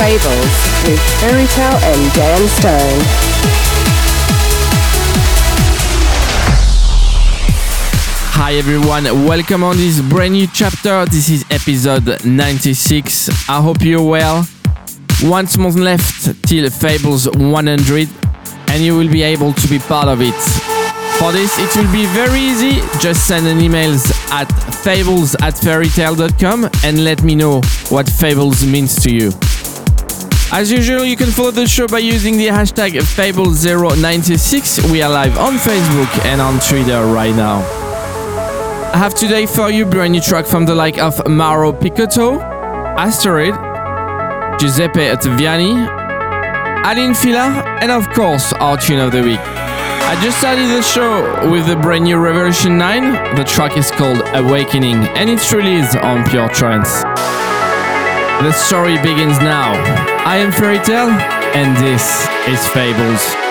Fables with Ferry Tayle and Dan Stone. Hi everyone, welcome on this brand new chapter. This is episode 96. I hope you're well. One month left till Fables 100, and you will be able to be part of it. For this, it will be very easy. Just send an emails at fables at fairytale.com and let me know what Fables means to you. As usual, you can follow the show by using the hashtag Fable096. We are live on Facebook and on Twitter right now. I have today for you brand new track from the like of Mauro Picotto, Asteroid, Giuseppe Ottaviani, Aline Fila, and of course our tune of the week. I just started the show with the brand new Revolution 9. The track is called Awakening and it's released on Pure Trance. The story begins now. I am Ferry Tayle and this is Fables.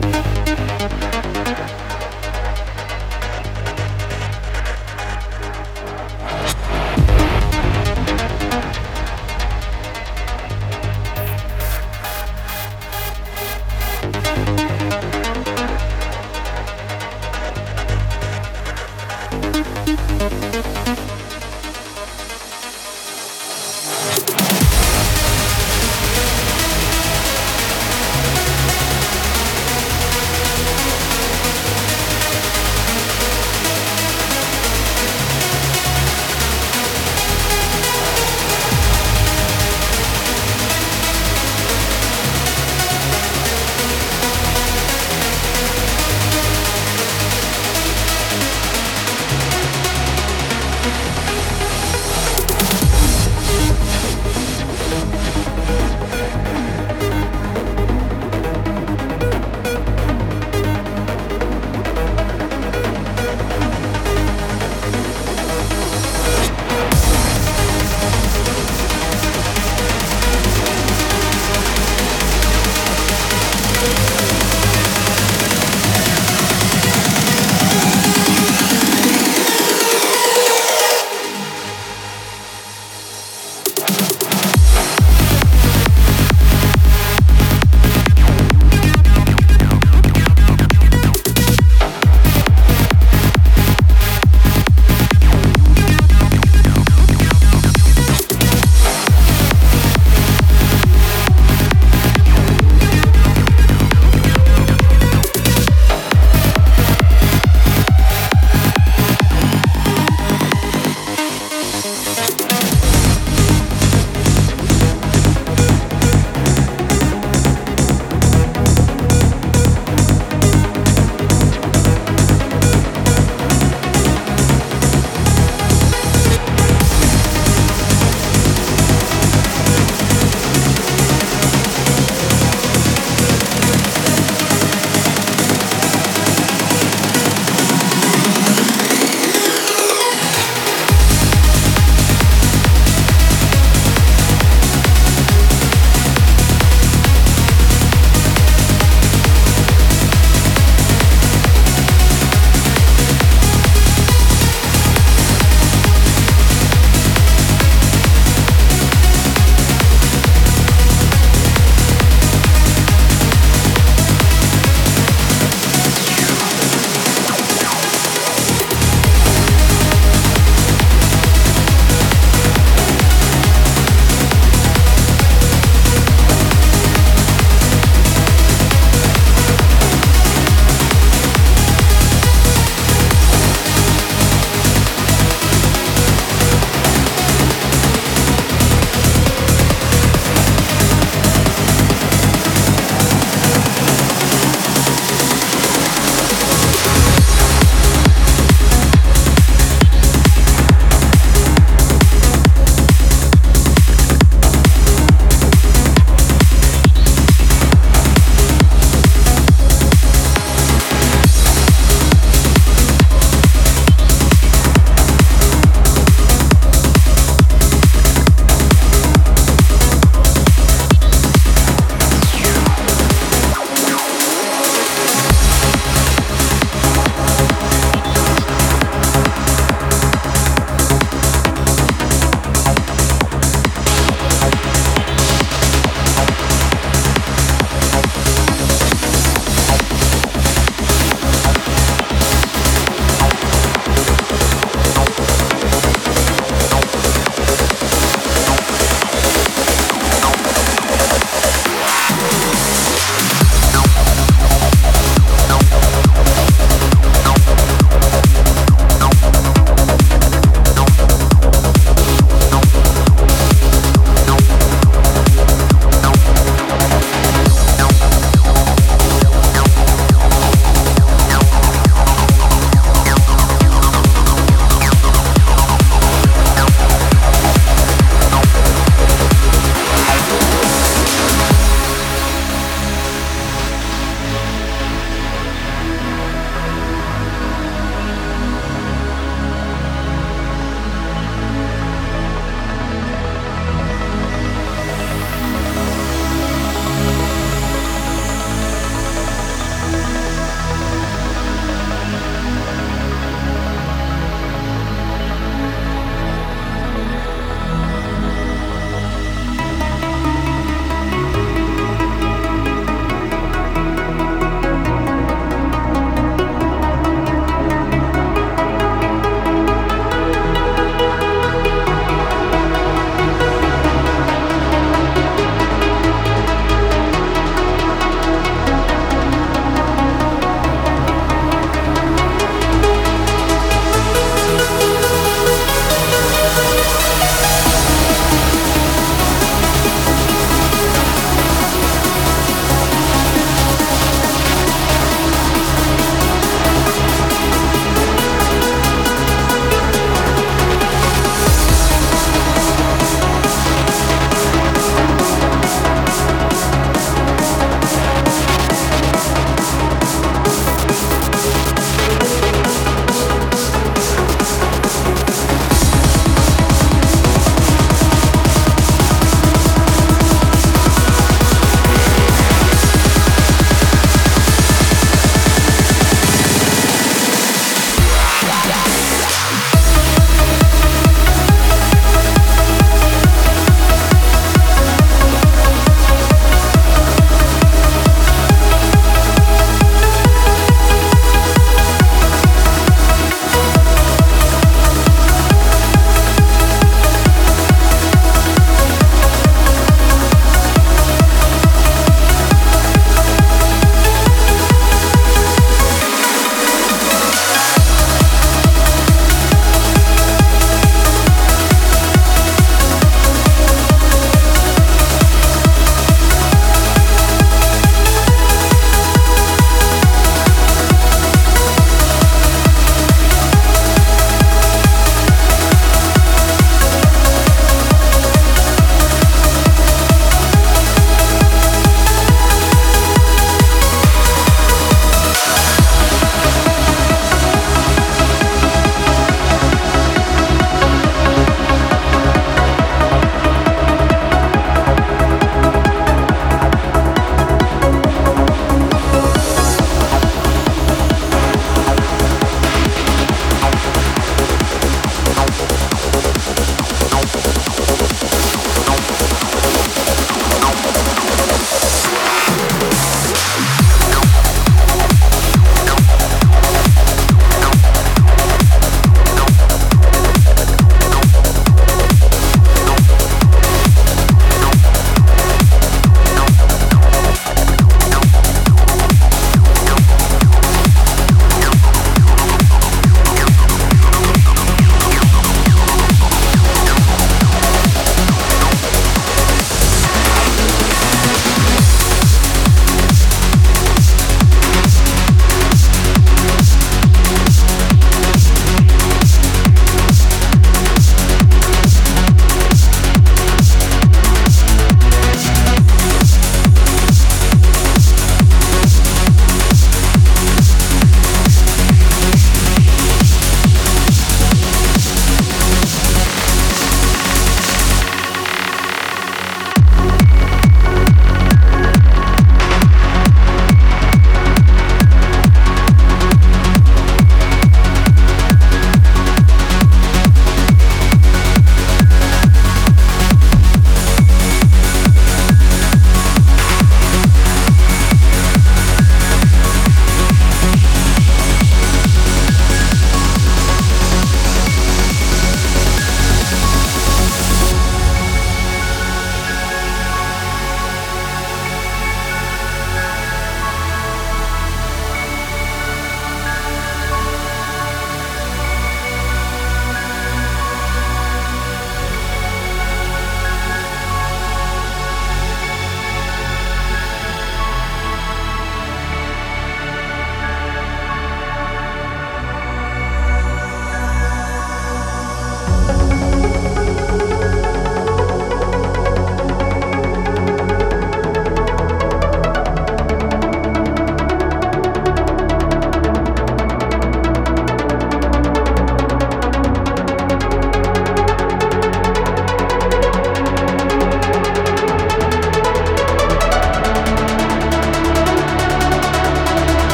Bye.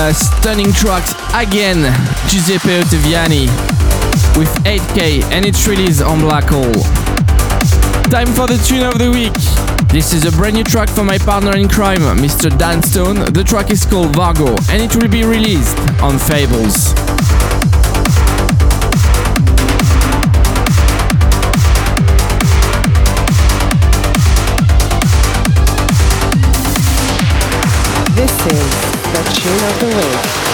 A stunning track again, Giuseppe Ottaviani with 8K and it's released on Black Hole. Time for the tune of the week. This is a brand new track from my partner in crime, Mr. Dan Stone. The track is called Vargo and it will be released on Fables. This is the tune of the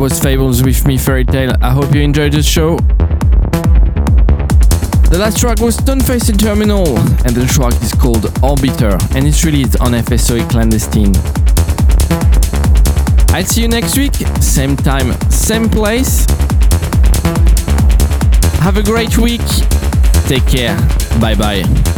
was Fables with me, Ferry Tayle. I hope you enjoyed the show. The last track was Stoneface Terminal, and the track is called Orbiter, and it's released on FSOE Clandestine. I'll see you next week, same time, same place. Have a great week. Take care. Bye bye.